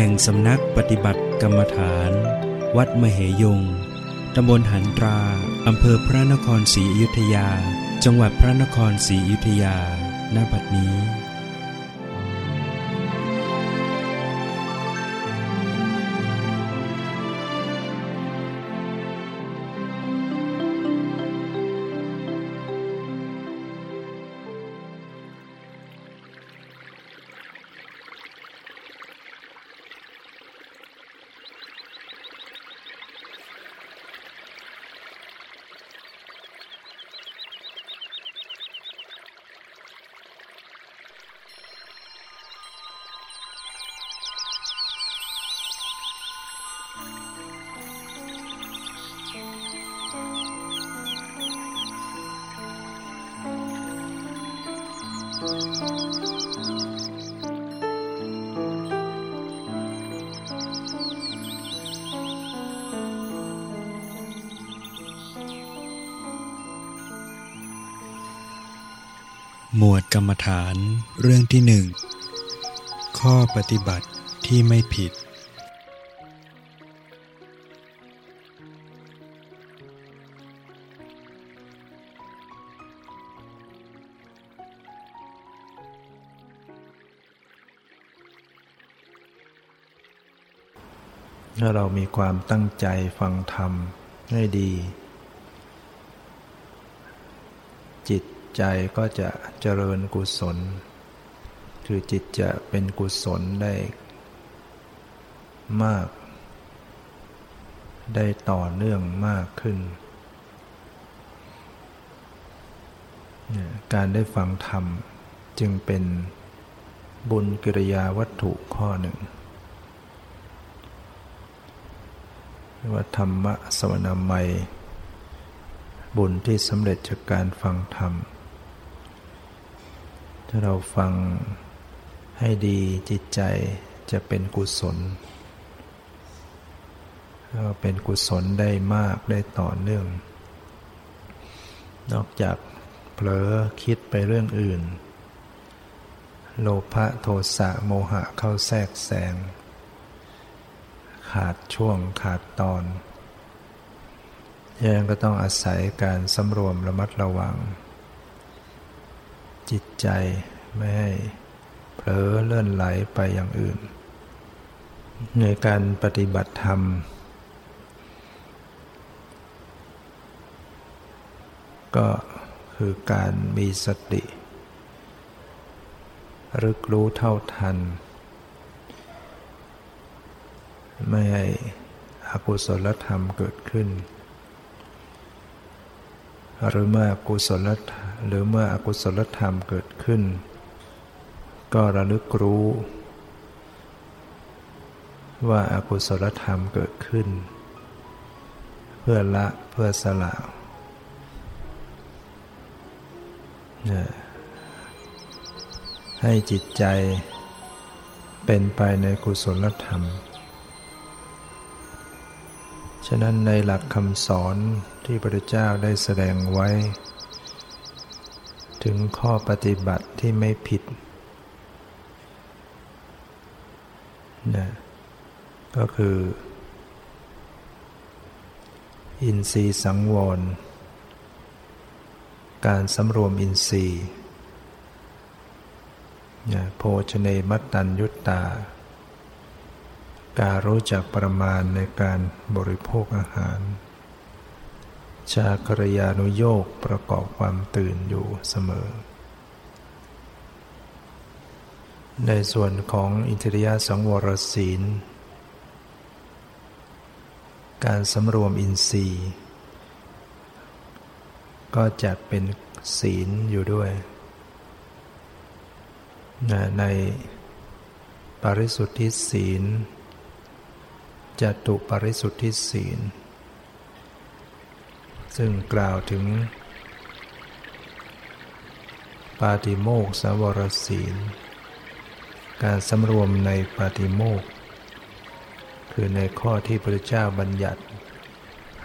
แห่งสำนักปฏิบัติกรรมฐาน วัดมเหยง ตำบลหันตรา อำเภอพระนครศรีอยุธยา จังหวัดพระนครศรีอยุธยา ณ บัดนี้ รรมฐานเรื่องที่หนึ่งข้อปฏิบัติที่ไม่ผิด ถ้าเรามีความตั้งใจฟังธรรมให้ดี จิต ใจก็จะเจริญกุศล คือจิตจะเป็นกุศลได้มาก ได้ต่อเนื่องมากขึ้น การได้ฟังธรรมจึงเป็นบุญกิริยาวัตถุข้อหนึ่งว่าธรรมะสวนามัย บุญที่สำเร็จจากการฟังธรรม ถ้าเราฟังให้ดีจิตใจจะเป็นกุศลก็เป็นกุศลได้มากได้ต่อเนื่อง นอกจากเผลอคิดไปเรื่องอื่น โลภะโทสะโมหะเข้าแทรกแซงขาดช่วงขาดตอนยังก็ต้องอาศัยการสำรวมระมัดระวัง จิตใจไม่ให้เผลอเลื่อนไหลไปอย่างอื่น ในการปฏิบัติธรรม ก็คือการมีสติรึกรู้เท่าทัน ไม่ให้อกุศลธรรมเกิดขึ้น หรือเมื่อกุศลธ หรือเมื่ออกุศลธรรมเกิดขึ้น ก็ระลึกรู้ ว่าอากุศลธรรมเกิดขึ้น เพื่อละเพื่อสละให้จิตใจเป็นไปในกุศลธรรม ฉะนั้นในหลักคำสอนที่พระเจ้าได้แสดงไว้ ถึงข้อปฏิบัติที่ไม่ผิดนะก็คือ อินทรีย์สังวร การสำรวมอินทรีย์โภชเนมัตตัญยุตตา การรู้จักประมาณในการบริโภคอาหาร ชากรยานุโยกประกอบความตื่นอยู่เสมอ ในส่วนของอินทรียสังวรศีล การสำรวมอินทรีย์ ก็จะเป็นศีลอยู่ด้วย ในปริสุทธิศีลจตุปริสุทธิศีล ซึ่งกล่าวถึง ปาติโมกสวรศีล การสำรวมในปาติโมกคือในข้อที่พระเจ้าบัญญัติ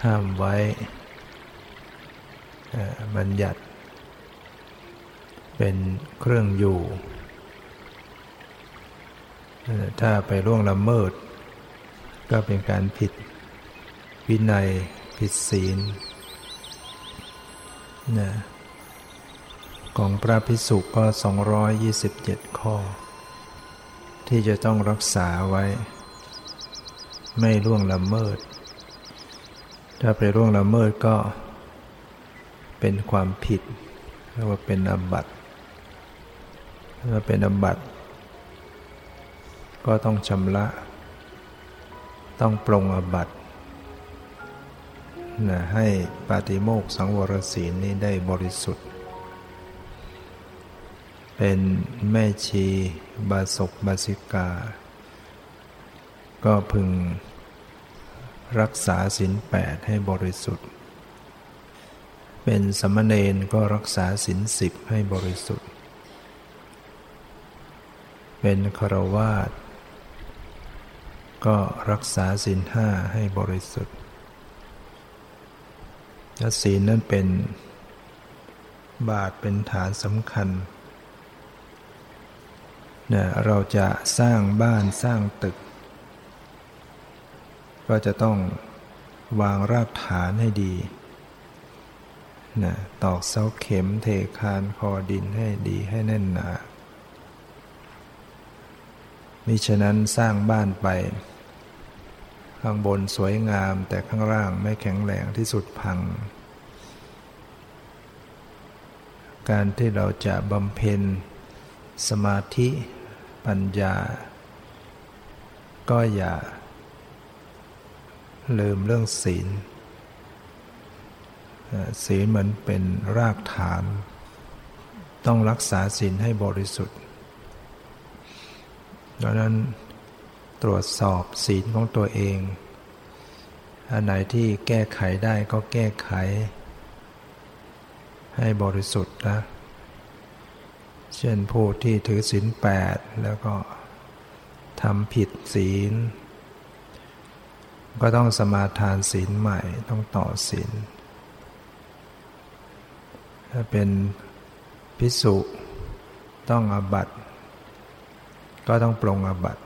ห้ามไว้บัญญัติ เป็นเครื่องอยู่ ถ้าไปล่วงละเมิด ก็เป็นการผิดวินัยผิดศีล นะของพระพิสุก็ 227 ข้อ ที่จะต้องรักษาไว้ ไม่ล่วงละเมิด ถ้าไปล่วงละเมิดก็เป็นความผิดเรียกว่าเป็นอบัติถ้าเป็นอบัติ ก็ต้องชำระ ต้องปรงอบัติ นะให้ปาติโมกสังวรศีลนี้ได้บริสุทธิ์ เป็นแม่ชีบาศกบาสิกา ก็พึงรักษาศีลแปดให้บริสุทธิ์ เป็นสมณเณรก็รักษาศีลสิบให้บริสุทธิ์ เป็นครวาสก็รักษาศีลห้าให้บริสุทธิ์ และศีลนั้นเป็นบาทเป็นฐานสำคัญเนี่ยเราจะสร้างบ้านสร้างตึก ก็จะต้องวางรากฐานให้ดีนะตอกเสาเข็มเทคานคอดินให้ดีให้แน่นหนามิฉะนั้นสร้างบ้านไป ข้างบนสวยงามแต่ข้างล่างไม่แข็งแรงที่สุดพัง การที่เราจะบำเพ็ญสมาธิปัญญา ก็อย่า ลืมเรื่องศีล ศีลเหมือนเป็นรากฐาน ต้องรักษาศีลให้บริสุทธิ์ดังนั้น ตรวจสอบศีลของตัวเอง อันไหนที่แก้ไขได้ก็แก้ไข ให้บริสุทธิ์นะ เช่นผู้ที่ถือศีลแปดแล้วก็ทำผิดศีล ก็ต้องสมาทานศีลใหม่ต้องต่อศีลถ้าเป็นพิสุต้องอบัตก็ต้องปรงอบัติ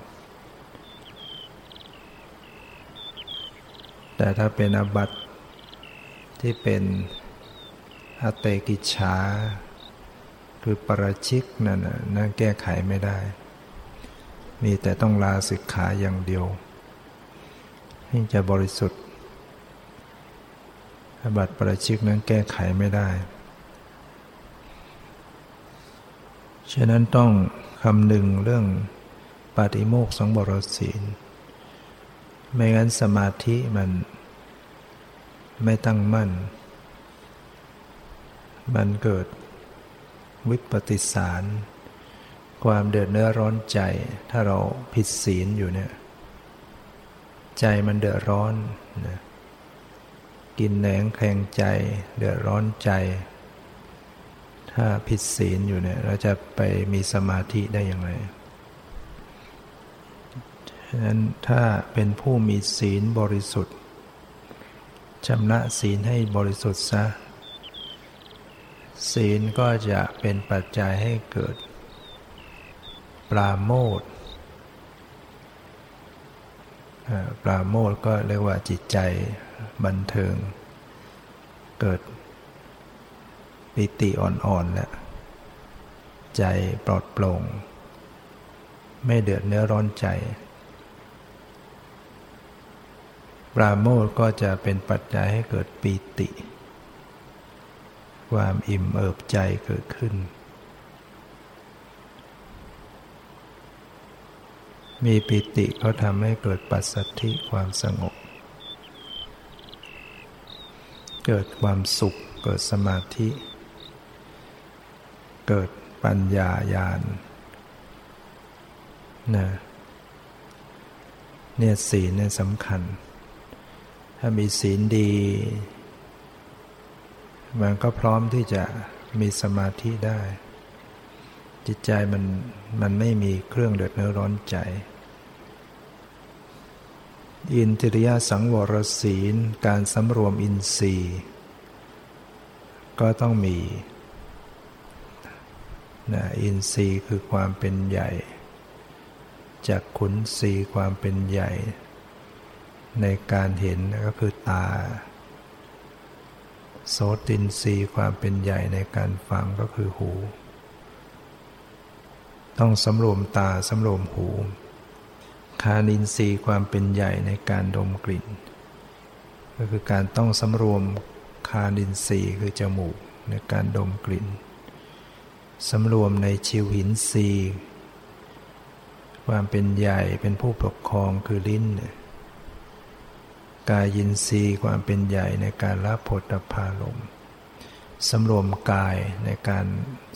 แต่ถ้าเป็นอบัตที่เป็นอเตกิจฉาคือปราชิกนั่นนั่นแก้ไขไม่ได้ มีแต่ต้องลาสิกขาอย่างเดียวให้จะบริสุทธิ์อบัตประชิกนั้นแก้ไขไม่ได้ ฉะนั้นต้องคำนึงเรื่องปาฏิโมกสังบรศีล ไม่งั้นสมาธิมัน ไม่ตั้งมั่น มันเกิดวิปติสาร ความเดือดเนื้อร้อนใจ ถ้าเราผิดศีลอยู่เนี่ย ใจมันเดือดร้อนนะกินแหนงแข่งใจ เดือดร้อนใจ ถ้าผิดศีลอยู่เนี่ยเราจะไปมีสมาธิได้อย่างไรฉะนั้นถ้าเป็นผู้มีศีลบริสุทธิ์ ชำระศีลให้บริสุทธิ์ซะ ศีลก็จะเป็นปัจจัยให้เกิด ปราโมทปราโมทก็เรียกว่าจิตใจบันเทิง เกิดปิติอ่อนๆแล้วใจปลอดโปร่ง ไม่เดือดเนื้อร้อนใจ ปราโมทก็จะเป็นปัจจัยให้เกิดปีติ ความอิ่มเอิบใจเกิดขึ้น มีปิติก็ทำให้เกิดปัสสัทธิความสงบ เกิดความสุขเกิดสมาธิ เกิดปัญญาญาณนะเนี่ยศีลเนี่ยสำคัญ ถ้ามีศีลดี มันก็พร้อมที่จะมีสมาธิได้ จิตใจมันมันไม่มีเครื่องเดือดเนื้อร้อนใจ อินทริยสังวรศีลการสำรวมอินทรีย์ ก็ต้องมีนะอินทรีย์คือความเป็นใหญ่จากขุนทรีความเป็นใหญ่ ในการเห็นก็คือตา โสตินรีความเป็นใหญ่ในการฟังก็คือหู ต้องสำรวมตาสำรวมหู คานินทรีย์ความเป็นใหญ่ในการดมกลิ่น ก็คือการต้องสำรวมคานินทรีย์คือจมูกในการดมกลิ่นสำรวมในชิวหินซีความเป็นใหญ่เป็นผู้ปกครองคือลิ้น กายยินทรีย์ความเป็นใหญ่ในการรับผลพารมสำรวมกายในการ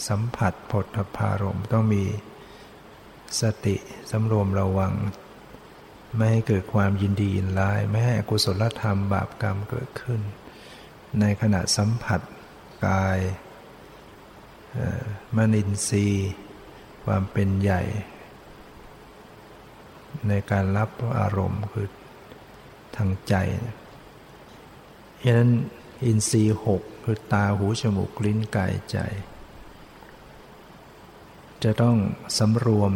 สัมผัสผลพารมต้องมีสติสำรวมระวัง ไม่ให้เกิดความยินดียินร้าย ไม่ให้อกุศลธรรมบาปกรรมเกิดขึ้น ในขณะสัมผัสกายมนินทรีย์ความเป็นใหญ่ ในการรับอารมณ์คือางใจฉะนั้นอินทรีย์หกคือตาหูจมูกลิ้นกายใจ จะต้องสำรวม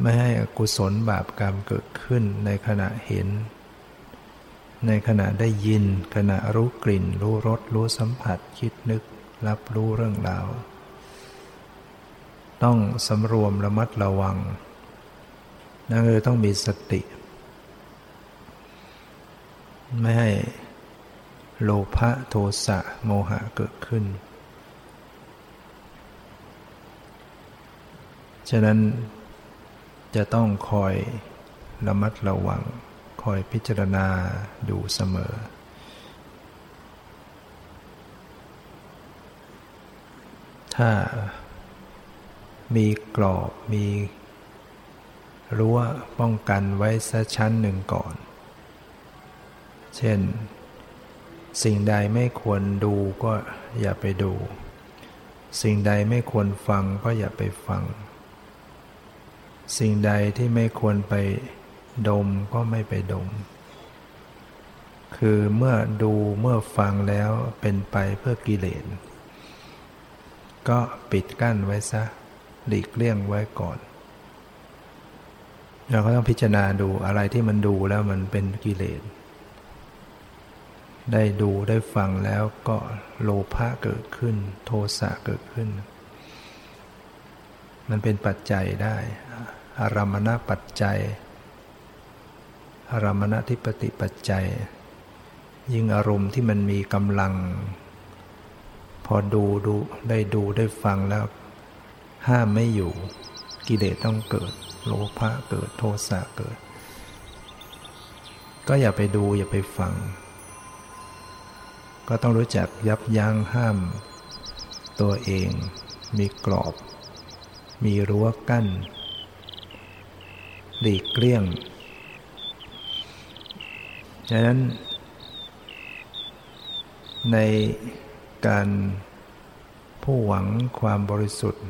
ไม่ให้อกุศลบาปกรรมเกิดขึ้นในขณะเห็น ในขณะได้ยิน ขณะรู้กลิ่น รู้รส รู้สัมผัสคิดนึก รับรู้เรื่องราว ต้องสำรวมระมัดระวังนั่นคือต้องมีสติ ไม่ให้โลภะโทสะโมหะเกิดขึ้น ฉะนั้นจะต้องคอยระมัดระวัง คอยพิจารณาดูเสมอ ถ้ามีกรอบมีรั้วป้องกันไว้สักชั้นหนึ่งก่อน เช่น สิ่งใดไม่ควรดูก็อย่าไปดู สิ่งใดไม่ควรฟังก็อย่าไปฟัง สิ่งใดที่ไม่ควรไปดมก็ไม่ไปดม คือเมื่อดูเมื่อฟังแล้วเป็นไปเพื่อกิเลส ก็ปิดกั้นไว้ซะหลีกเลี่ยงไว้ก่อนเราก็ต้องพิจารณาดูอะไรที่มันดูแล้วมันเป็นกิเลส ได้ดูได้ฟังแล้วก็โลภะเกิดขึ้น โทสะเกิดขึ้น มันเป็นปัจจัยได้ อารมณปัจจัย อารมณทิปติปัจจัย ยิ่งอารมณ์ที่มันมีกำลัง พอดูดูได้ดูได้ฟังแล้ว ห้ามไม่อยู่ กิเลสต้องเกิด โลภะเกิดโทสะเกิด ก็อย่าไปดูอย่าไปฟัง ก็ต้องรู้จักยับยั้งห้าม ตัวเอง มีกรอบ มีรั้วกั้นหลีกเลี่ยงดังนั้น ในการผู้หวังความบริสุทธิ์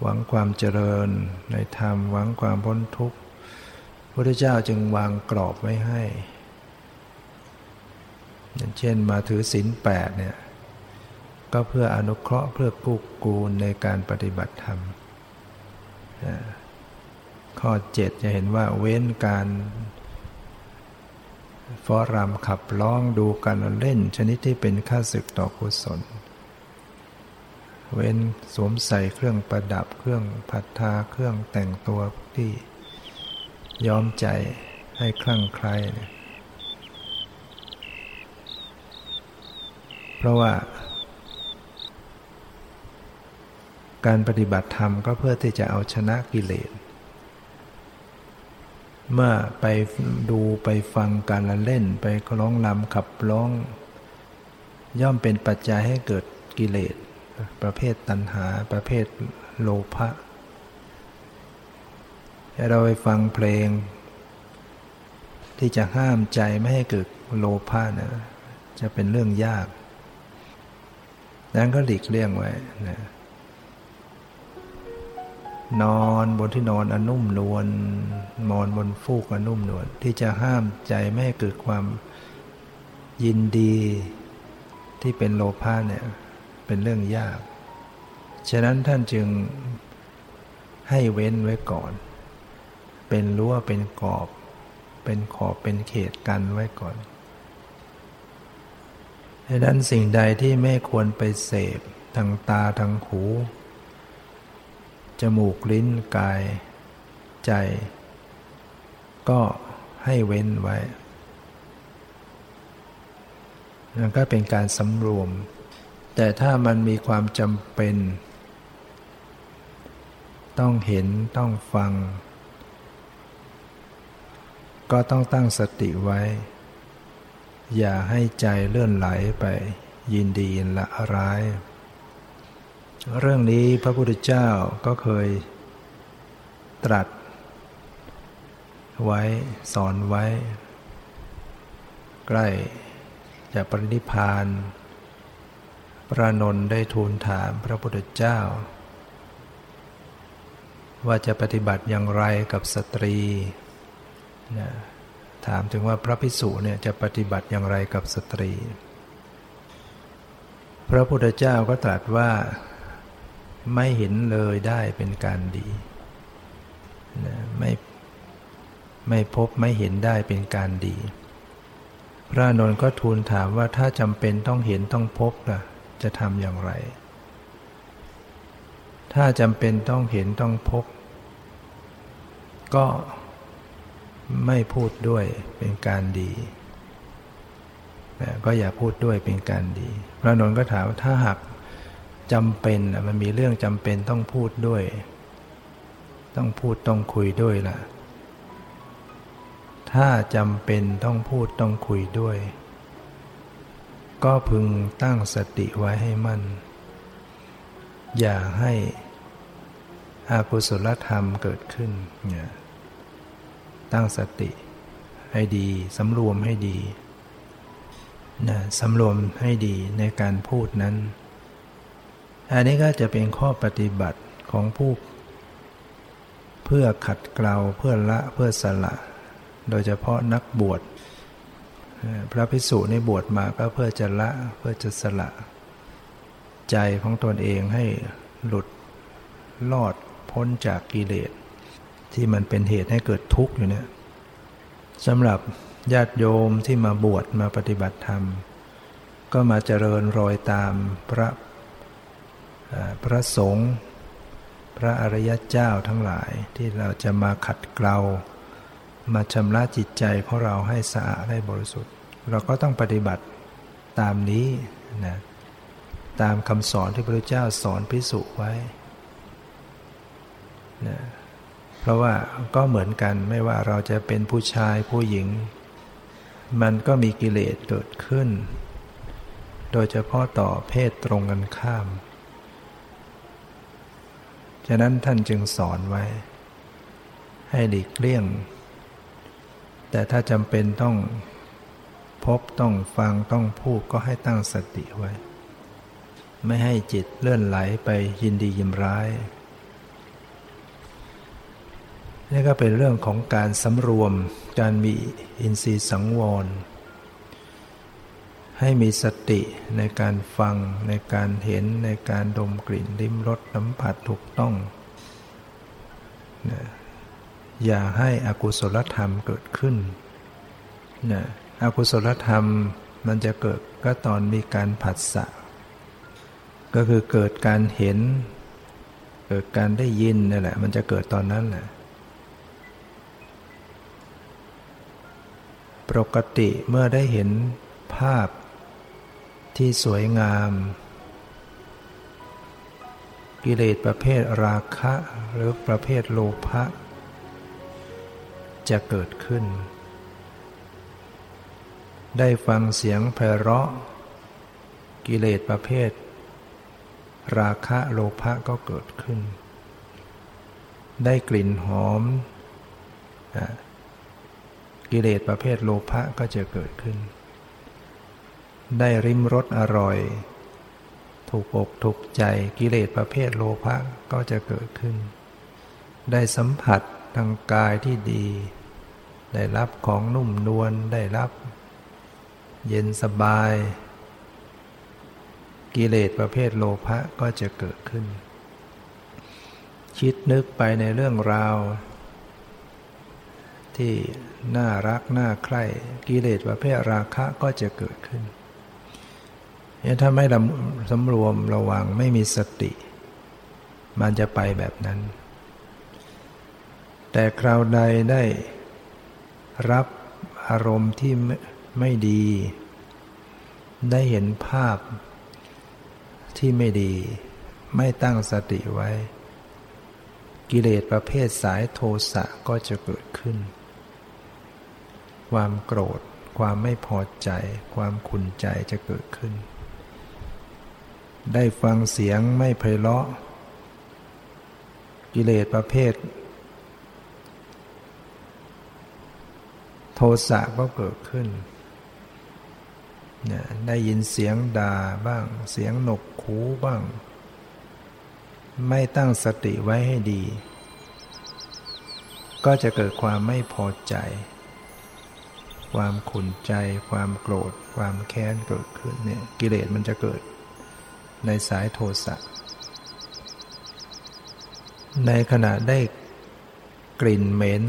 หวังความเจริญในธรรม หวังความพ้นทุกข์พระพุทธเจ้าจึงวางกรอบไว้ให้ อย่างเช่นมาถือศีลแปดเนี่ยก็เพื่ออนุเคราะห์เพื่อกู้กูลในการปฏิบัติธรรม ข้อเจ็ดจะเห็นว่าเว้นการฟ้อรำขับร้องดูการเล่นชนิดที่เป็นค่าศึกต่อกุศล เว้นสวมใส่เครื่องประดับเครื่องผัดทาเครื่องแต่งตัวที่ย้อมใจให้คลั่งไคล้ เพราะว่า การปฏิบัติธรรมก็เพื่อที่จะเอาชนะกิเลส เมื่อไปดูไปฟังการละเล่นไปร้องลำขับร้อง ย่อมเป็นปัจจัยให้เกิดกิเลส ประเภทตัณหา ประเภทโลภะฉเราไปฟังเพลง ที่จะห้ามใจไม่ให้เกิดโลภะนะจะเป็นเรื่องยาก นั้นก็หลีกเลี่ยงไว้นะนอนบนที่นอนอนุ่มนวลนอนบนฟูกอนุ่มนวลที่จะห้ามใจไม่ให้เกิดความยินดีที่เป็นโลภะเนี่ยเป็นเรื่องยาก ฉะนั้นท่านจึงให้เว้นไว้ก่อน เป็นรั้วเป็นกรอบ เป็นขอบเป็นเขตกันไว้ก่อน ดังนั้นสิ่งใดที่ไม่ควรไปเสพทางตาทางหู จมูกลิ้นกาย ใจ ก็ให้เว้นไว้นั่นก็เป็นการสำรวม แต่ถ้ามันมีความจำเป็น ต้องเห็นต้องฟัง ก็ต้องตั้งสติไว้ อย่าให้ใจเลื่อนไหลไปยินดีละร้าย เรื่องนี้พระพุทธเจ้าก็เคยตรัส ไว้สอนไว้ ใกล้จะปรินิพาน พระนนได้ทูลถามพระพุทธเจ้า ว่าจะปฏิบัติอย่างไรกับสตรีนะ ถามถึงว่าพระพิสุเนี่ยจะปฏิบัติอย่างไรกับสตรี พระพุทธเจ้าก็ตรัสว่าไม่เห็นเลยได้เป็นการดีนะไม่ไม่พบไม่เห็นได้เป็นการดี พระนนท์ก็ทูลถามว่าถ้าจำเป็นต้องเห็นต้องพบล่ะจะทำอย่างไร ถ้าจำเป็นต้องเห็นต้องพบ ก็ ไม่พูดด้วยเป็นการดีก็อย่าพูดด้วยเป็นการดี พระนนท์ก็ถามว่าถ้าหากจำเป็นมันมีเรื่องจำเป็นต้องพูดด้วย ต้องพูดต้องคุยด้วยล่ะ ถ้าจำเป็นต้องพูดต้องคุยด้วย ก็พึงตั้งสติไว้ให้มั่น อย่าให้อากุศลธรรมเกิดขึ้นเนี่ย ตั้งสติให้ดีสำรวมให้ดีนะสำรวมให้ดีในการพูดนั้น อันนี้ก็จะเป็นข้อปฏิบัติของผู้ เพื่อขัดเกลาเพื่อละเพื่อสละ โดยเฉพาะนักบวชพระภิกษุนี่บวชมาก็เพื่อจะละเพื่อจะสละ ใจของตนเองให้หลุดลอดพ้นจากกิเลส ที่มันเป็นเหตุให้เกิดทุกข์อยู่เนี่ยสำหรับญาติโยมที่มาบวชมาปฏิบัติธรรม ก็มาเจริญรอยตามพระพระสงฆ์พระอริยเจ้าทั้งหลายที่เราจะมาขัดเกลา มาชำระจิตใจของเราให้สะอาดให้บริสุทธิ์ เราก็ต้องปฏิบัติตามนี้นะตามคำสอนที่พระเจ้าสอนพิสุไว้นะ เพราะว่าก็เหมือนกันไม่ว่าเราจะเป็นผู้ชายผู้หญิง มันก็มีกิเลสเกิดขึ้น โดยเฉพาะต่อเพศตรงกันข้าม ฉะนั้นท่านจึงสอนไว้ ให้หลีกเลี่ยง แต่ถ้าจำเป็นต้องพบต้องฟังต้องพูดก็ให้ตั้งสติไว้ ไม่ให้จิตเลื่อนไหลไปยินดียิมร้าย นี่ก็เป็นเรื่องของการสำรวม การมีอินทรีย์สังวร ให้มีสติในการฟังในการเห็นในการดมกลิ่นลิ้มรสสัมผัสถูกต้อง อย่าให้อกุศลธรรมเกิดขึ้นนะอกุศลธรรมมันจะเกิดก็ตอนมีการผัสสะ ก็คือเกิดการเห็น เกิดการได้ยินนี่แหละ มันจะเกิดตอนนั้นแหละ ปกติเมื่อได้เห็นภาพที่สวยงาม กิเลสประเภทราคะหรือประเภทโลภะจะเกิดขึ้น ได้ฟังเสียงไพเราะ กิเลสประเภท ราคะโลภะก็เกิดขึ้น ได้กลิ่นหอม กิเลสประเภทโลภะก็จะเกิดขึ้น ได้ริมรสอร่อย ถูกอกถูกใจกิเลสประเภทโลภะก็จะเกิดขึ้น ได้สัมผัสทางกายที่ดี ได้รับของนุ่มนวลได้รับ เย็นสบาย กิเลสประเภทโลภะก็จะเกิดขึ้น คิดนึกไปในเรื่องราวที่ น่ารักน่าใคร่กิเลสประเภทราคะก็จะเกิดขึ้นเนี่ยถ้าไม่สำรวมระวังไม่มีสติ มันจะไปแบบนั้น แต่คราวใดได้รับอารมณ์ที่ไม่ดี ได้เห็นภาพที่ไม่ดี ไม่ตั้งสติไว้ กิเลสประเภทสายโทสะก็จะเกิดขึ้น ความโกรธ ความไม่พอใจ ความขุนใจจะเกิดขึ้น ได้ฟังเสียงไม่ไพเราะ กิเลสประเภท โทสะก็เกิดขึ้นได้ยินเสียงด่าบ้าง เสียงหนกคูบ้าง ไม่ตั้งสติไว้ให้ดี ก็จะเกิดความไม่พอใจ ความขุนใจ ความโกรธ ความแค้นเกิดขึ้นเนี่ยกิเลสมันจะเกิดในสายโทสะในขณะได้กลิ่นเหม็น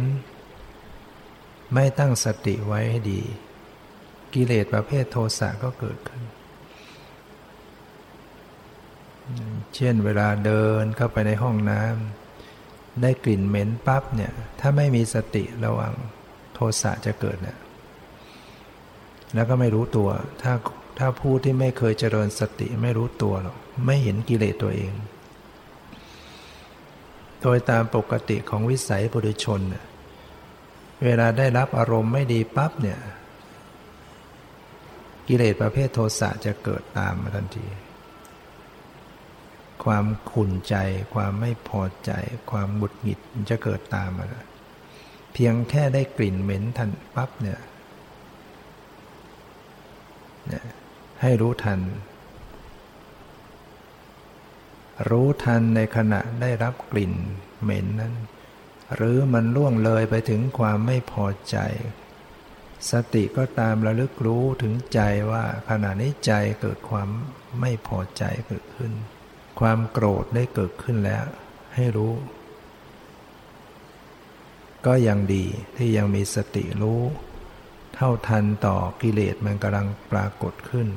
ไม่ตั้งสติไว้ให้ดี กิเลสประเภทโทสะก็เกิดขึ้น เช่นเวลาเดินเข้าไปในห้องน้ำได้กลิ่นเหม็นปั๊บเนี่ย ถ้าไม่มีสติระวังโทสะจะเกิดเนี่ย แล้วก็ไม่รู้ตัว ถ้าถ้าผู้ที่ไม่เคยเจริญสติไม่รู้ตัวหรอกไม่เห็นกิเลสตัวเอง โดยตามปกติของวิสัยปุถุชนเนี่ยเวลาได้รับอารมณ์ไม่ดีปั๊บเนี่ย กิเลสประเภทโทสะจะเกิดตามมาทันที ความขุ่นใจ ความไม่พอใจ ความบุดหงิดมันจะเกิดตามมา เพียงแค่ได้กลิ่นเหม็นทันปั๊บเนี่ย ให้รู้ทัน รู้ทันในขณะได้รับกลิ่นเหม็นนั้น หรือมันล่วงเลยไปถึงความไม่พอใจ สติก็ตามระลึกรู้ถึงใจว่าขณะนี้ใจเกิดความไม่พอใจเกิดขึ้น ความโกรธได้เกิดขึ้นแล้ว ให้รู้ ก็ยังดีที่ยังมีสติรู้ เท่าทันต่อกิเลสมันกำลังปรากฏขึ้น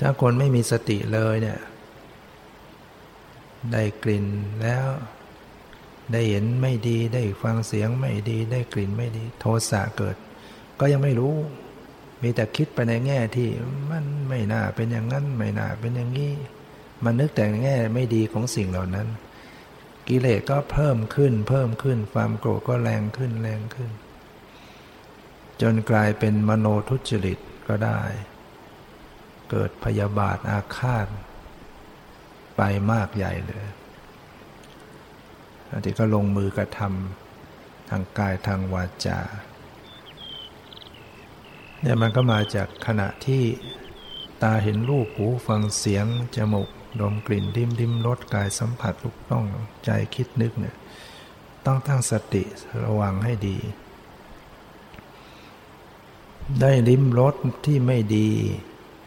ถ้าคนไม่มีสติเลยเนี่ย ได้กลิ่นแล้ว ได้เห็นไม่ดีได้ฟังเสียงไม่ดีได้กลิ่นไม่ดี โทสะเกิด ก็ยังไม่รู้ มีแต่คิดไปในแง่ที่มันไม่น่าเป็นอย่างนั้นไม่น่าเป็นอย่างนี้มันนึกแต่แง่ไม่ดีของสิ่งเหล่านั้น กิเลสก็เพิ่มขึ้นเพิ่มขึ้นความโกรธก็แรงขึ้นแรงขึ้น จนกลายเป็นมโนทุจริตก็ได้ เกิดพยาบาทอาฆาต ไปมากใหญ่เลยอันที่ก็ลงมือกระทำทางกายทางวาจาเนี่ยมันก็มาจากขณะที่ตาเห็นรูปหูฟังเสียง จมูกดมกลิ่นดิ้มดิ้มรสกายสัมผัสลูกต้องใจคิดนึกเนี่ยต้องตั้งสติระวังให้ดี ได้ลิ้มรสที่ไม่ดี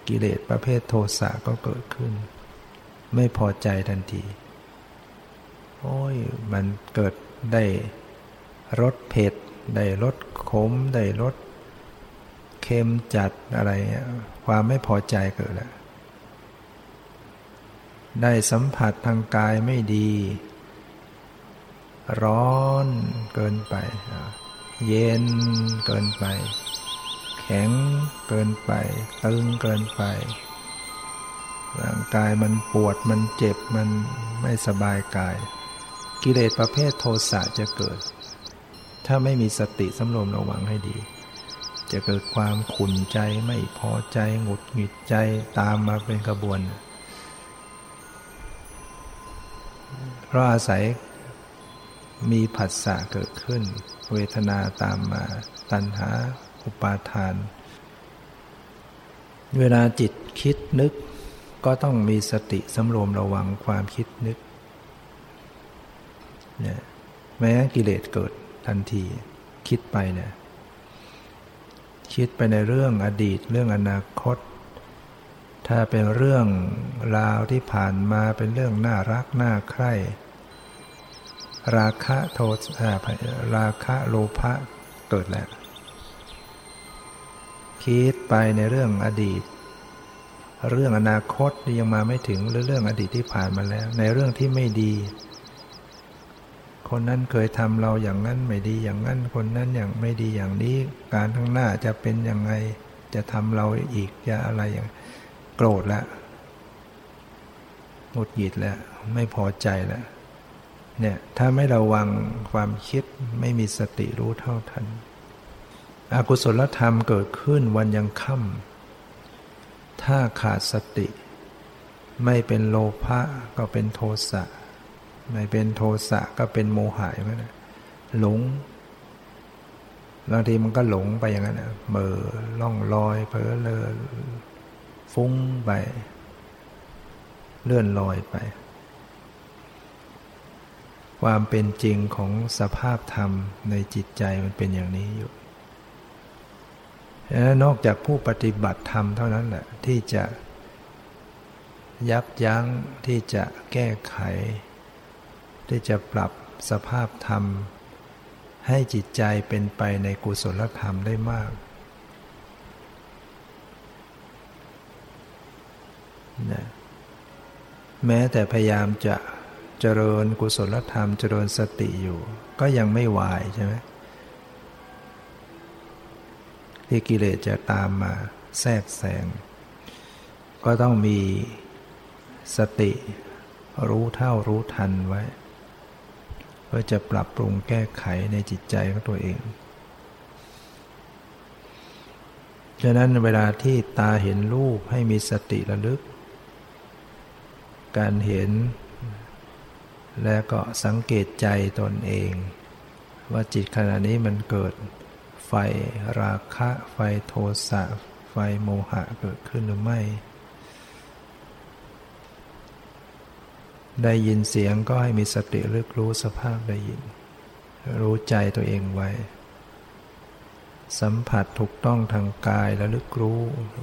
กิเลสประเภทโทสะก็เกิดขึ้น ไม่พอใจทันที โอ้ย มันเกิดได้รสเผ็ด ได้รสขม ได้รสเค็มจัดอะไรเงี้ยความไม่พอใจเกิดแล้ว ได้สัมผัสทางกายไม่ดี ร้อนเกินไป เย็นเกินไป แข็งเกินไป ตึงเกินไป ร่างกายมันปวดมันเจ็บมันไม่สบายกาย กิเลสประเภทโทสะจะเกิด ถ้าไม่มีสติสำรวมระวังให้ดี จะเกิดความขุนใจไม่พอใจหงุดหงิดใจตามมาเป็นกระบวน เพราะอาศัยมีผัสสะเกิดขึ้น เวทนาตามมา ตัณหา อุปาทาน เวลาจิตคิดนึก ก็ต้องมีสติสำรวมระวังความคิดนึกเนี่ยแม้กิเลสเกิดทันทีคิดไปเนี่ยคิดไปในเรื่องอดีตเรื่องอนาคต ถ้าเป็นเรื่องราวที่ผ่านมาเป็นเรื่องน่ารักน่าใคร่ ราคะโทสะราคะโลภะเกิดแล้ว คิดไปในเรื่องอดีต เรื่องอนาคตยังมาไม่ถึงหรือเรื่องอดีตที่ผ่านมาแล้ว ในเรื่องที่ไม่ดี คนนั้นเคยทำเราอย่างนั้นไม่ดีอย่างนั้น คนนั้นอย่างไม่ดีอย่างนี้ การข้างหน้าจะเป็นยังไงจะทำเราอีกจะอะไรอย่างโกรธแล้วหงุดหงิดแล้วไม่พอใจแล้วเนี่ยถ้าไม่ระวังความคิดไม่มีสติรู้เท่าทัน อกุศลธรรมเกิดขึ้นวันยังค่ำถ้าขาดสติ ไม่เป็นโลภะก็เป็นโทสะ ไม่เป็นโทสะก็เป็นโมหะไหมนะหลงบางทีมันก็หลงไปอย่างนั้นเมื่อล่องลอยเผลอเลอฟุ้งไป เลื่อนลอยไป ความเป็นจริงของสภาพธรรมในจิตใจมันเป็นอย่างนี้อยู่ นอกจากผู้ปฏิบัติธรรมเท่านั้นแหละที่จะยับยั้งที่จะแก้ไข ที่จะปรับสภาพธรรม ให้จิตใจเป็นไปในกุศลธรรมได้มากนะแม้แต่พยายามจะเจริญกุศลธรรมเจริญสติอยู่ ก็ยังไม่วายใช่ไหม ที่กิเลสจะตามมาแทรกแซงก็ต้องมีสติรู้เท่ารู้ทันไว้ เพื่อจะปรับปรุงแก้ไขในจิตใจของตัวเองฉะนั้นเวลาที่ตาเห็นรูปให้มีสติระลึก การเห็น แล้วก็สังเกตใจตนเอง ว่าจิตขณะนี้มันเกิด ไฟราคะ ไฟโทสะ ไฟโมหะเกิดขึ้นหรือไม่ ได้ยินเสียงก็ให้มีสติลึกรู้สภาพได้ยิน รู้ใจตัวเองไว้ สัมผัสถูกต้องทางกายแล้วลึกรู้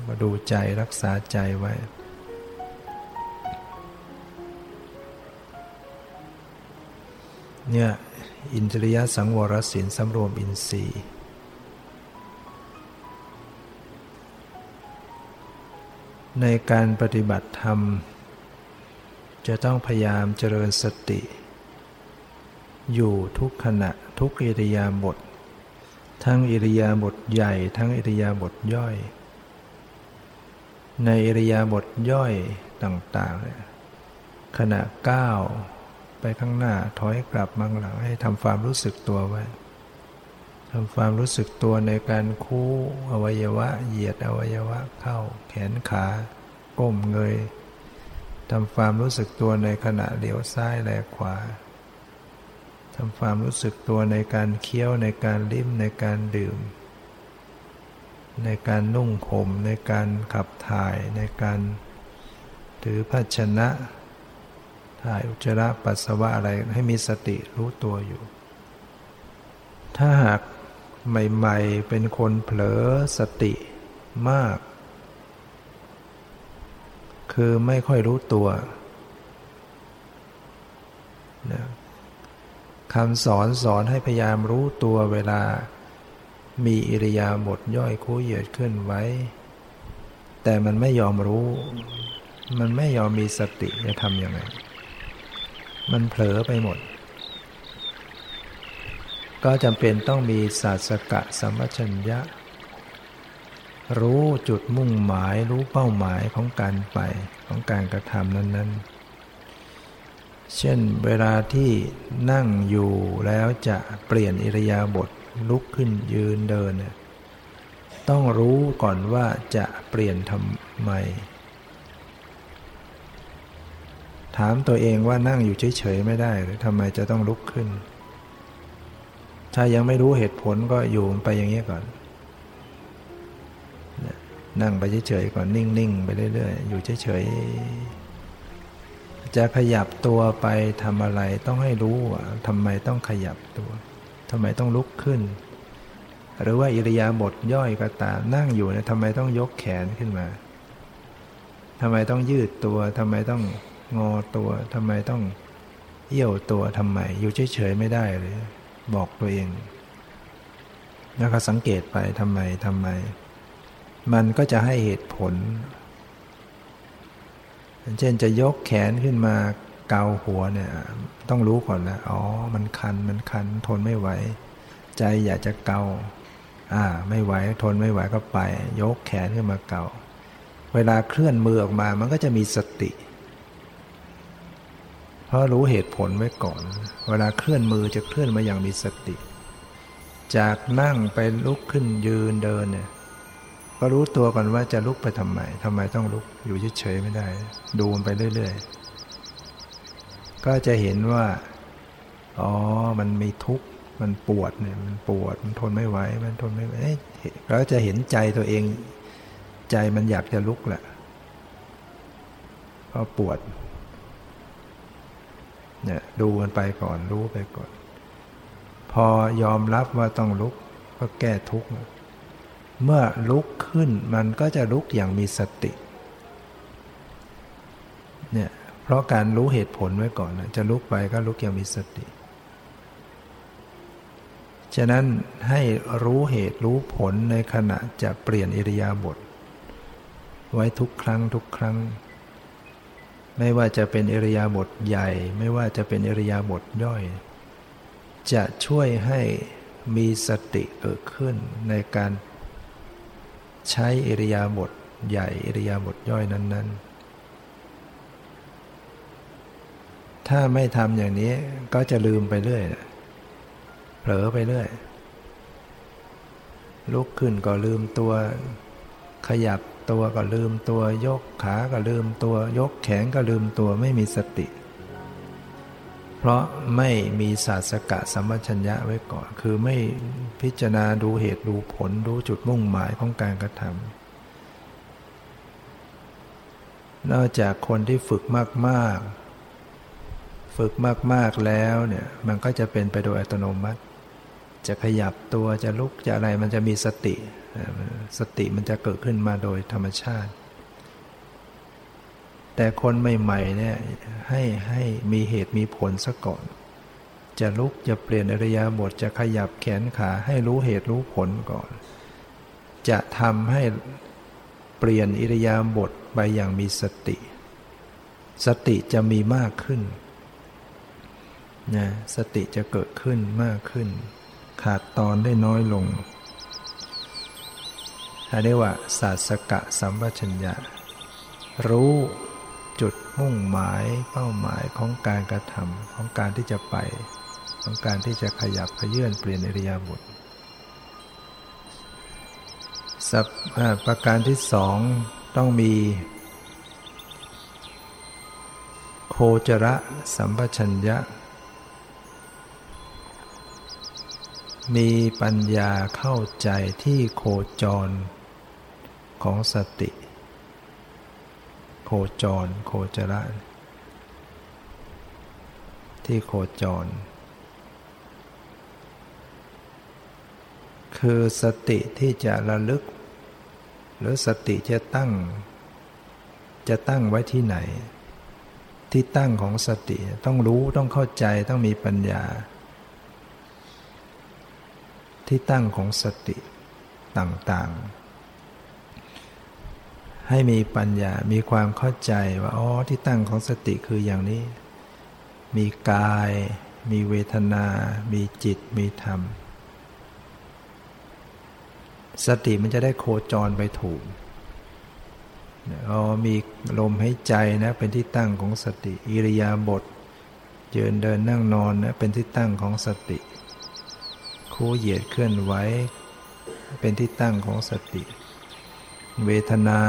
มาดูใจรักษาใจไว้เนี่ยอินทรียสังวรสินสำรวมอินทรีย์ ในการปฏิบัติธรรม จะต้องพยายามเจริญสติ อยู่ทุกขณะทุกอิริยาบถทั้งอิริยาบถใหญ่ ทั้งอิริยาบถย่อย ในอิริยาบถย่อยต่างๆขณะก้าวไปข้างหน้าถอยกลับมังหลังให้ทำความรู้สึกตัวไว้ ทำความรู้สึกตัวในการคู่อวัยวะ เหยียดอวัยวะเข้าแขนขาก้มเงยทำความรู้สึกตัวในขณะเลี้ยวซ้ายแลขวาทำความรู้สึกตัวในการเคี้ยวในการลิ้มในการดื่ม ในการนุ่งห่มในการขับถ่ายในการถือภาชนะ ถ่ายอุจจาระปัสสาวะอะไรให้มีสติรู้ตัวอยู่ ถ้าหาก ใหม่ ๆ เป็นคนเผลอสติมาก คือไม่ค่อยรู้ตัวนะคำสอนสอนให้พยายามรู้ตัวเวลา มีอิริยาบถย่อยคู่เหยียดขึ้นไว้ แต่มันไม่ยอมรู้ มันไม่ยอมมีสติจะทำยังไง มันเผลอไปหมด ก็จำเป็นต้องมีศาสกะสัมชัญญะ รู้จุดมุ่งหมายรู้เป้าหมายของการไปของการกระทำนั้น ๆ เช่นเวลาที่นั่งอยู่แล้วจะเปลี่ยนอิริยาบถลุกขึ้นยืนเดิน ต้องรู้ก่อนว่าจะเปลี่ยนทำไม ถามตัวเองว่านั่งอยู่เฉยๆไม่ได้หรือทำไมจะต้องลุกขึ้น ถ้ายังไม่รู้เหตุผลก็อยู่ไปอย่างนี้ก่อน นั่งไปเฉยๆก่อนนิ่งๆไปเรื่อยๆ อยู่เฉยๆ จะขยับตัวไปทำอะไรต้องให้รู้ว่าทำไมต้องขยับตัวทำไมต้องลุกขึ้น หรือว่าอิริยาบถย่อยก็ตามนั่งอยู่เนี่ยทำไมต้องยกแขนขึ้นมาทำไมต้องยืดตัวทำไมต้องงอตัวทำไมต้องเอี้ยวตัวทำไม อยู่เฉยๆไม่ได้เลย บอกตัวเอง แล้วก็สังเกตไปทำไมทำไม มันก็จะให้เหตุผล เช่นจะยกแขนขึ้นมาเกาหัวเนี่ย ต้องรู้ก่อนแล้วอ๋อ มันคันมันคัน ทนไม่ไหว ใจอยากจะเกาอ่า ไม่ไหวทนไม่ไหวก็ไป ยกแขนขึ้นมาเกาเวลาเคลื่อนมือออกมา มันก็จะมีสติ พราะรู้เหตุผลไว้ก่อน เวลาเคลื่อนมือจะเคลื่อนมาอย่างมีสติ จากนั่งไปลุกขึ้นยืนเดินเนี่ยก็รู้ตัวก่อนว่าจะลุกไปทำไมทำไมต้องลุกอยู่เฉยๆไม่ได้ ดูมันไปเรื่อยๆ ก็จะเห็นว่า อ๋อ มันมีทุกข์ มันปวดเนี่ย มันปวด มันทนไม่ไหว มันทนไม่ไหวแล้วจะเห็นใจตัวเอง ใจมันอยากจะลุกแหละเพราะปวด เนี่ยดูกันไปก่อนรู้ไปก่อน พอยอมรับว่าต้องลุกก็แก้ทุกข์เมื่อลุกขึ้นมันก็จะลุกอย่างมีสติเนี่ยเพราะการรู้เหตุผลไว้ก่อนจะลุกไปก็ลุกอย่างมีสติ ฉะนั้นให้รู้เหตุรู้ผลในขณะจะเปลี่ยนอิริยาบถไว้ทุกครั้งทุกครั้ง ไม่ว่าจะเป็นอริยาบทใหญ่ ไม่ว่าจะเป็นอริยาบทย่อย จะช่วยให้มีสติเกิดขึ้นในการใช้อริยาบทใหญ่อริยาบทย่อยนั้น ๆ ถ้าไม่ทำอย่างนี้ก็จะลืมไปเรื่อยเผลอไปเรื่อยลุกขึ้นก็ลืมตัวขยับ ตัวก็ลืมตัว ยกขาก็ลืมตัว ยกแขนก็ลืมตัวไม่มีสติ เพราะไม่มีศาสกะสัมปชัญญะไว้ก่อน คือไม่พิจารณาดูเหตุดูผลดูจุดมุ่งหมายของการกระทำนอกจากคนที่ฝึกมากๆ ฝึกมากๆแล้วเนี่ยมันก็จะเป็นไปโดยอัตโนมัติ จะขยับตัวจะลุกจะอะไรมันจะมีสติ สติมันจะเกิดขึ้นมาโดยธรรมชาติ แต่คนใหม่ๆเนี่ยให้ให้มีเหตุมีผลซะก่อน จะลุกจะเปลี่ยนอริยาบทจะขยับแขนขาให้รู้เหตุรู้ผลก่อน จะทำให้เปลี่ยนอิริยาบถไปอย่างมีสติ สติจะมีมากขึ้นนะสติจะเกิดขึ้นมากขึ้น ขาดตอนได้น้อยลง เรียกว่าศาสกะสัมปชัญญะ รู้จุดมุ่งหมายเป้าหมายของการกระทำของการที่จะไปของการที่จะขยับขยื่นเปลี่ยนอริยาบทสับประการที่สองต้องมี โคจระสัมปชัญญะ มีปัญญาเข้าใจที่โคจร ของสติ โคจร โคจระ ที่โคจร คือสติที่จะระลึก หรือสติจะตั้ง จะตั้งไว้ที่ไหน ที่ตั้งของสติต้องรู้ต้องเข้าใจต้องมีปัญญา ที่ตั้งของสติต่าง ๆ ให้มีปัญญา มีความเข้าใจว่าอ๋อที่ตั้งของสติคืออย่างนี้ มีกาย มีเวทนา มีจิต มีธรรม สติมันจะได้โคจรไปถูกอ๋อมีลมให้ใจนะ เป็นที่ตั้งของสติ อิริยาบถเดินเดินนั่งนอนนะเป็นที่ตั้งของสติ คู่เหยียดเคลื่อนไหวเป็นที่ตั้งของสติ เวทนา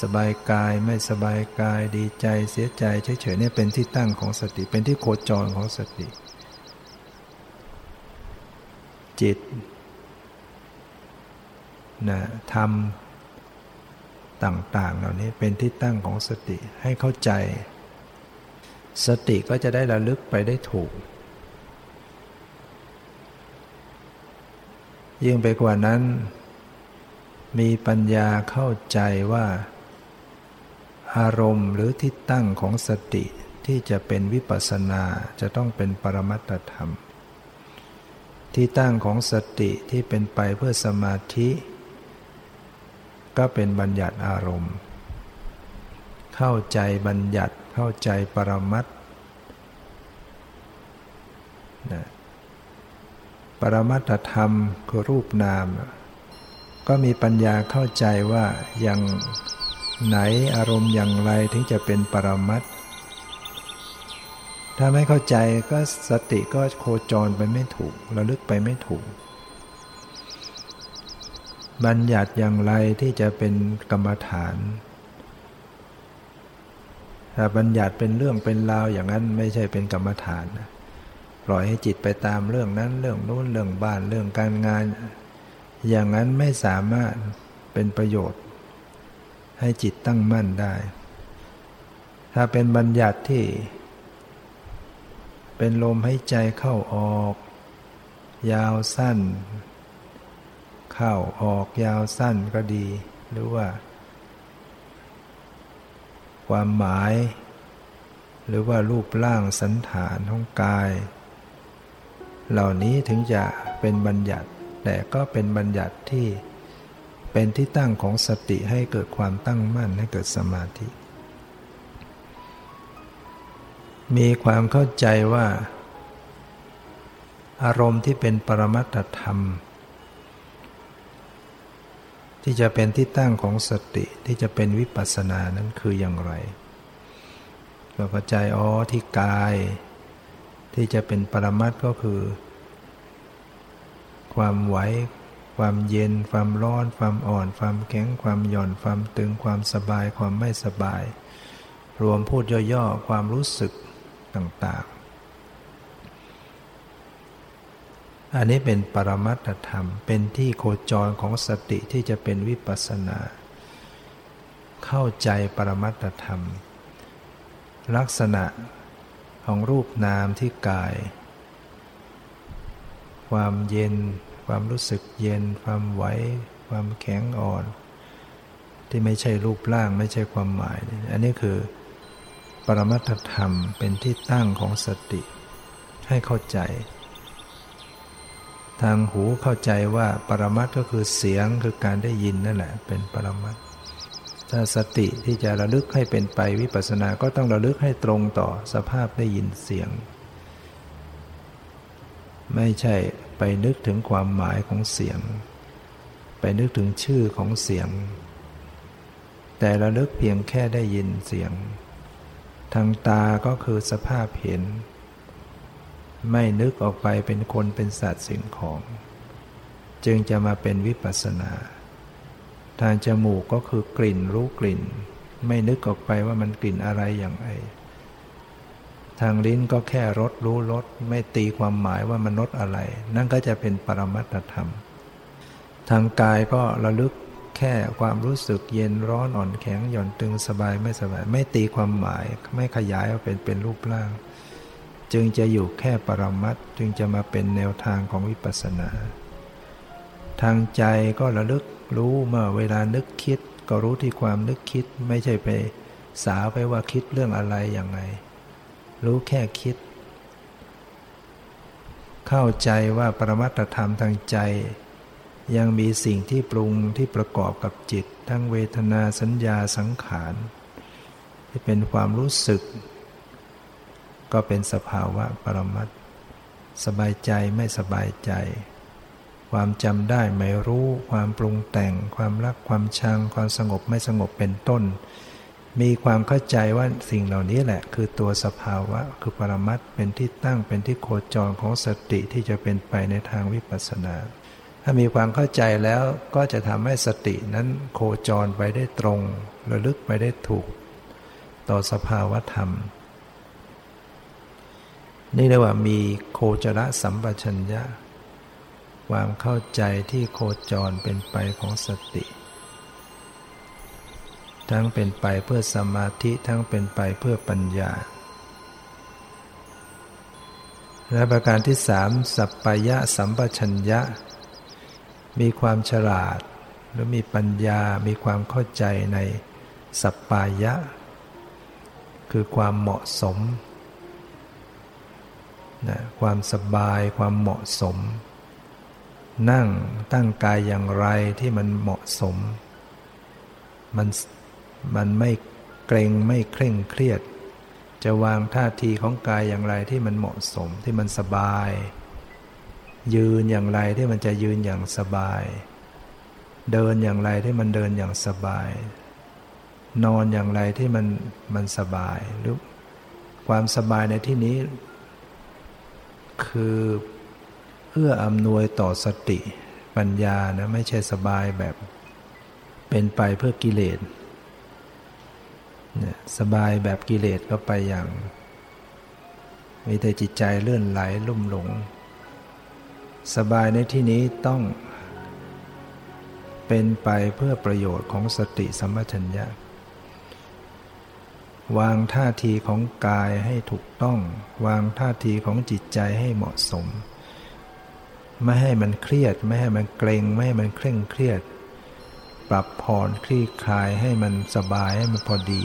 สบายกายไม่สบายกายดีใจเสียใจเฉยๆเนี่ยเป็นที่ตั้งของสติเป็นที่โคจรของสติ จิตนะทำต่าง ๆ เหล่านี้เป็นที่ตั้งของสติให้เข้าใจ สติก็จะได้ระลึกไปได้ถูก ยิ่งไปกว่านั้น มีปัญญาเข้าใจว่า อารมณ์หรือที่ตั้งของสติที่จะเป็นวิปัสสนาจะต้องเป็นปรมัตธรรม ที่ตั้งของสติที่เป็นไปเพื่อสมาธิ ก็เป็นบัญญัติอารมณ์ เข้าใจบัญญัติเข้าใจปรมัตนะปรมัตธรรมคือรูปนาม ก็มีปัญญาเข้าใจว่าอย่างไหนอารมณ์อย่างไรถึงจะเป็นปรมัตถ้าไม่เข้าใจก็สติก็โคจรไปไม่ถูกระลึกไปไม่ถูก บัญญัติอย่างไรที่จะเป็นกรรมฐาน ถ้าบัญญัติเป็นเรื่องเป็นราวอย่างนั้นไม่ใช่เป็นกรรมฐาน ปล่อยให้จิตไปตามเรื่องนั้นเรื่องนู้นเรื่องบ้านเรื่องการงาน อย่างนั้นไม่สามารถเป็นประโยชน์ ให้จิตตั้งมั่นได้ ถ้าเป็นบัญญัติที่ เป็นลมให้ใจเข้าออก ยาวสั้น เข้าออกยาวสั้นก็ดี หรือว่า ความหมาย หรือว่ารูปร่างสันฐานของกาย เหล่านี้ถึงจะเป็นบัญญัติ แต่ก็เป็นบัญญัติที่เป็นที่ตั้งของสติให้เกิดความตั้งมั่นให้เกิดสมาธิ มีความเข้าใจว่า อารมณ์ที่เป็นปรมัตธรรม ที่จะเป็นที่ตั้งของสติที่จะเป็นวิปัสสนานั้นคืออย่างไรเราเข้าใจอ๋อที่กาย ที่จะเป็นปรมัตก็คือ ความไหว ความเย็น ความร้อน ความอ่อน ความแข็ง ความหย่อน ความตึง ความสบาย ความไม่สบาย รวมพูดย่อๆ ความรู้สึกต่างๆ อันนี้เป็นปรมัตธรรม เป็นที่โคจรของสติที่จะเป็นวิปัสสนา เข้าใจปรมัตธรรม ลักษณะของรูปนามที่กาย ความเย็น ความรู้สึกเย็น ความไหว ความแข็งอ่อน ที่ไม่ใช่รูปร่างไม่ใช่ความหมาย อันนี้คือ ปรมัตธรรมเป็นที่ตั้งของสติ ให้เข้าใจ ทางหูเข้าใจว่าปรมัตก็คือเสียงคือการได้ยินนั่นแหละ เป็นปรมัตถ้าสติที่จะระลึกให้เป็นไปวิปัสสนาก็ต้องระลึกให้ตรงต่อสภาพได้ยินเสียง ไม่ใช่ ไปนึกถึงความหมายของเสียง ไปนึกถึงชื่อของเสียง แต่ระลึกเพียงแค่ได้ยินเสียง ทางตาก็คือสภาพเห็น ไม่นึกออกไปเป็นคนเป็นสัตว์สิ่งของ จึงจะมาเป็นวิปัสสนา ทางจมูกก็คือกลิ่นรู้กลิ่น ไม่นึกออกไปว่ามันกลิ่นอะไรอย่างไร ทางลิ้นก็แค่รสรู้รสไม่ตีความหมายว่ามันรสอะไร นั่นก็จะเป็นปรมัตธรรม ทางกายก็ระลึกแค่ความรู้สึกเย็นร้อนอ่อนแข็งหย่อนตึงสบายไม่สบาย ไม่ตีความหมายไม่ขยายออกเป็นเป็นรูปร่าง จึงจะอยู่แค่ปรมัตจึงจะมาเป็นแนวทางของวิปัสสนา ทางใจก็ระลึกรู้เมื่อเวลานึกคิด ก็รู้ที่ความนึกคิดไม่ใช่ไปสาไปว่าคิดเรื่องอะไรอย่างไร รู้แค่คิด เข้าใจว่าปรมัตธรรมทางใจ ยังมีสิ่งที่ปรุงที่ประกอบกับจิต ทั้งเวทนาสัญญาสังขาร ที่เป็นความรู้สึก ก็เป็นสภาวะปรมัตสบายใจไม่สบายใจ ความจำได้ไม่รู้ ความปรุงแต่ง ความรักความชัง ความสงบไม่สงบเป็นต้น มีความเข้าใจว่าสิ่งเหล่านี้แหละ คือตัวสภาวะคือปรมัตเป็นที่ตั้งเป็นที่โคจรของสติที่จะเป็นไปในทางวิปัสสนา ถ้ามีความเข้าใจแล้วก็จะทำให้สตินั้นโคจรไปได้ตรง ระลึกไปได้ถูก ต่อสภาวะธรรม นี่เรียกว่ามีโคจรสัมปชัญญะ ความเข้าใจที่โคจรเป็นไปของสติ ทั้งเป็นไปเพื่อสมาธิทั้งเป็นไปเพื่อปัญญา และประการที่สามสัพพยะสัมปชัญญะ มีความฉลาดหรือมีปัญญา มีความเข้าใจในสัพพายะ คือความเหมาะสมนะความสบายความเหมาะสม นั่งตั้งกายอย่างไรที่มันเหมาะสม มัน มันไม่เกรงไม่เคร่งเครียด จะวางท่าทีของกายอย่างไรที่มันเหมาะสมที่มันสบาย ยืนอย่างไรที่มันจะยืนอย่างสบาย เดินอย่างไรที่มันเดินอย่างสบาย นอนอย่างไรที่มันมันสบายหรือความสบายในที่นี้ คือเอื้ออำนวยต่อสติปัญญานะไม่ใช่สบายแบบเป็นไปเพื่อกิเลส สบายแบบกิเลสก็ไปอย่าง มีแต่จิตใจเลื่อนไหลลุ่มหลง สบายในที่นี้ต้อง เป็นไปเพื่อประโยชน์ของสติสัมปชัญญะ วางท่าทีของกายให้ถูกต้อง วางท่าทีของจิตใจให้เหมาะสม ไม่ให้มันเครียด ไม่ให้มันเกรง ไม่ให้มันเคร่งเครียด ปรับผ่อนคลี่คลายให้มันสบายให้มันพอดี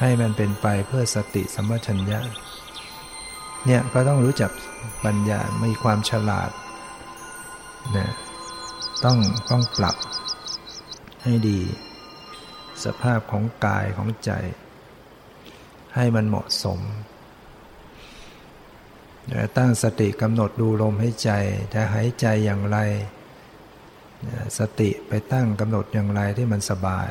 ให้มันเป็นไปเพื่อสติสัมปชัญญะเนี่ยก็ต้องรู้จักปัญญา มีความฉลาดนะต้องต้องปรับให้ดี สภาพของกายของใจ ให้มันเหมาะสมตั้งสติกำหนดดูลมให้ใจ จะหายใจอย่างไร สติไปตั้งกำหนดอย่างไรที่มันสบาย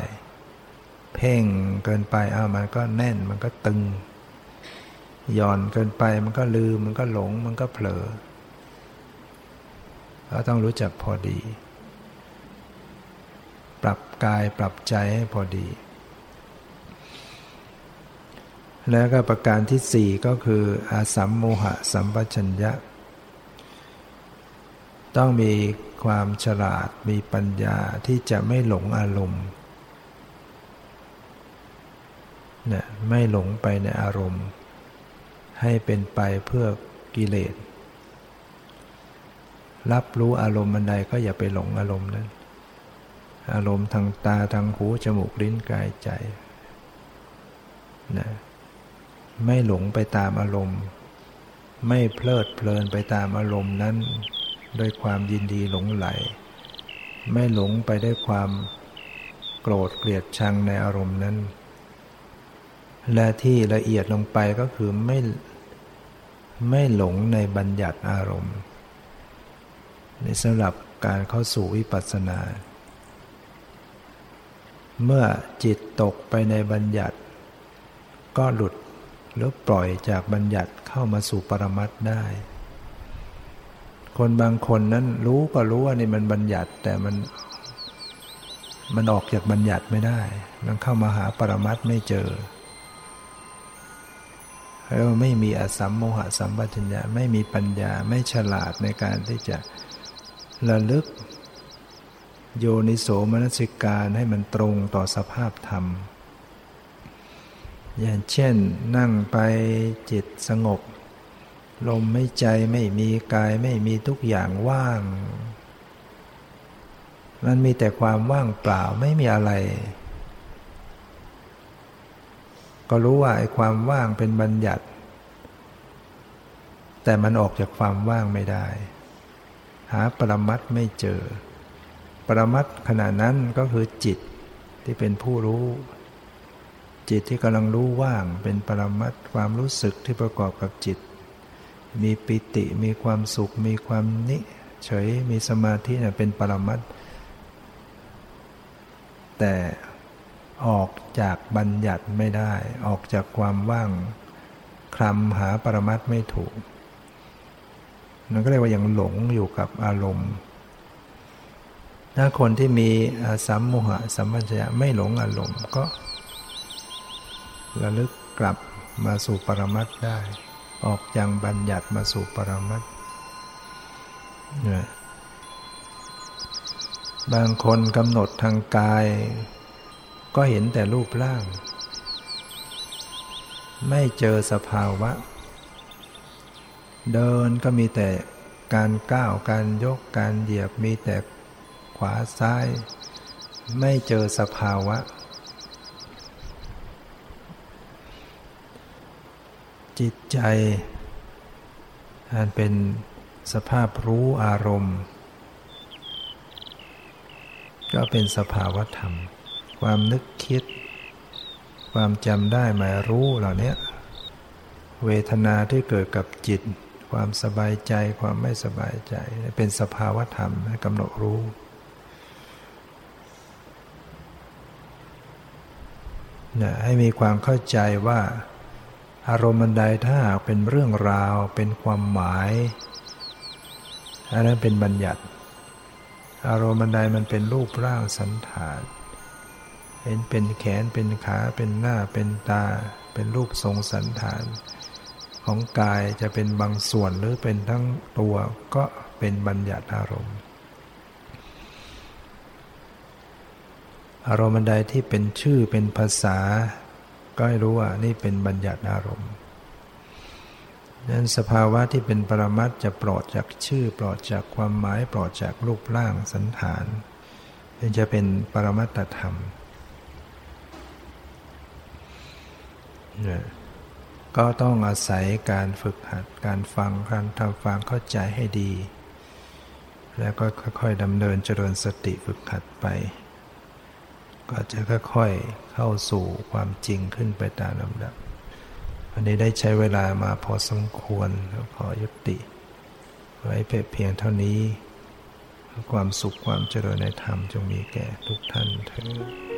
เพ่งเกินไปอ้ามันก็แน่นมันก็ตึงหย่อนเกินไปมันก็ลืมมันก็หลงมันก็เผลอเราต้องรู้จักพอดี ปรับกายปรับใจให้พอดี แล้วก็ประการที่สี่ก็คืออาสัมโมหะสัมปชัญญะ ต้องมีความฉลาดมีปัญญาที่จะไม่หลงอารมณ์เนี่ยไม่หลงไปในอารมณ์ ให้เป็นไปเพื่อกิเลส รับรู้อารมณ์อันใดก็อย่าไปหลงอารมณ์นั้น อารมณ์ทางตาทางหูจมูกลิ้นกายใจนะไม่หลงไปตามอารมณ์ ไม่เพลิดเพลินไปตามอารมณ์นั้น ด้วยความยินดีหลงไหล ไม่หลงไปด้วยความโกรธเกลียดชังในอารมณ์นั้น และที่ละเอียดลงไปก็คือไม่ไม่หลงในบัญญัติอารมณ์ในสำหรับการเข้าสู่วิปัสสนา เมื่อจิตตกไปในบัญญัติ ก็หลุดหรือปล่อยจากบัญญัติเข้ามาสู่ปรมัตได้ คนบางคนนั้นรู้ก็รู้ว่านี่มันบัญญัติ แต่มัน มันออกจากบัญญัติไม่ได้ มันเข้ามาหาปรมัตไม่เจอแล้วไม่มีอสัมโมหะสัมปชัญญะไม่มีปัญญาไม่ฉลาดในการที่จะระลึก โยนิโสมนสิการให้มันตรงต่อสภาพธรรม อย่างเช่นนั่งไปจิตสงบ ลมไม่ใจไม่มีกายไม่มีทุกอย่างว่าง มันมีแต่ความว่างเปล่าไม่มีอะไร ก็รู้ว่าไอ้ความว่างเป็นบัญญัติ แต่มันออกจากความว่างไม่ได้ หาปรมัตไม่เจอ ปรมัตขณะนั้นก็คือจิตที่เป็นผู้รู้จิตที่กำลังรู้ว่างเป็นปรมัตความรู้สึกที่ประกอบกับจิต มีปิติมีความสุข มีความนิเฉยมีสมาธิเนี่ยเป็นปรมัตแต่ออกจากบัญญัติไม่ได้ ออกจากความว่างคลำหาปรมัตไม่ถูกนั่นก็เรียกว่ายังหลงอยู่กับอารมณ์ ถ้าคนที่มีสัมโมหะสัมปัญญะไม่หลงอารมณ์ก็ระลึกกลับมาสู่ปรมัตได้ ออกจากบัญญัติมาสู่ปรมัตบางคนกำหนดทางกาย ก็เห็นแต่รูปร่าง ไม่เจอสภาวะ เดินก็มีแต่การก้าวการยกการเหยียบมีแต่ขวาซ้าย ไม่เจอสภาวะ จิตใจ อันเป็นสภาพรู้อารมณ์ ก็เป็นสภาวธรรม ความนึกคิด ความจำได้หมายรู้เหล่านี้เวทนาที่เกิดกับจิต ความสบายใจความไม่สบายใจ เป็นสภาวธรรมให้กำหนดรู้นะให้มีความเข้าใจว่า อารมณ์ใดถ้าหากเป็นเรื่องราวเป็นความหมายอันนั้นเป็นบัญญัติ อารมณ์ใดมันเป็นรูปร่างสันฐาน เห็นเป็นแขนเป็นขาเป็นหน้าเป็นตา เป็นรูปทรงสันฐาน ของกายจะเป็นบางส่วนหรือเป็นทั้งตัวก็เป็นบัญญัติอารมณ์ อารมณ์ใดที่เป็นชื่อเป็นภาษา ก็ให้รู้ว่านี่เป็นบัญญัติอารมณ์นั้นสภาวะที่เป็นปรมัตจะปลอดจากชื่อ ปลอดจากความหมาย ปลอดจากรูปร่างสันฐานจะเป็นปรมัตธรรมก็ต้องอาศัยการฝึกหัดการฟังการทำฟังเข้าใจให้ดี แล้วก็ค่อยๆดำเนินเจริญสติฝึกหัดไป ก็จะค่อยๆ เข้าสู่ความจริงขึ้นไปตามลำดับวันนี้ได้ใช้เวลามาพอสมควรขอยุติ ไว้เพียงเท่านี้ ความสุขความเจริญในธรรมจงมีแก่ทุกท่านเถิด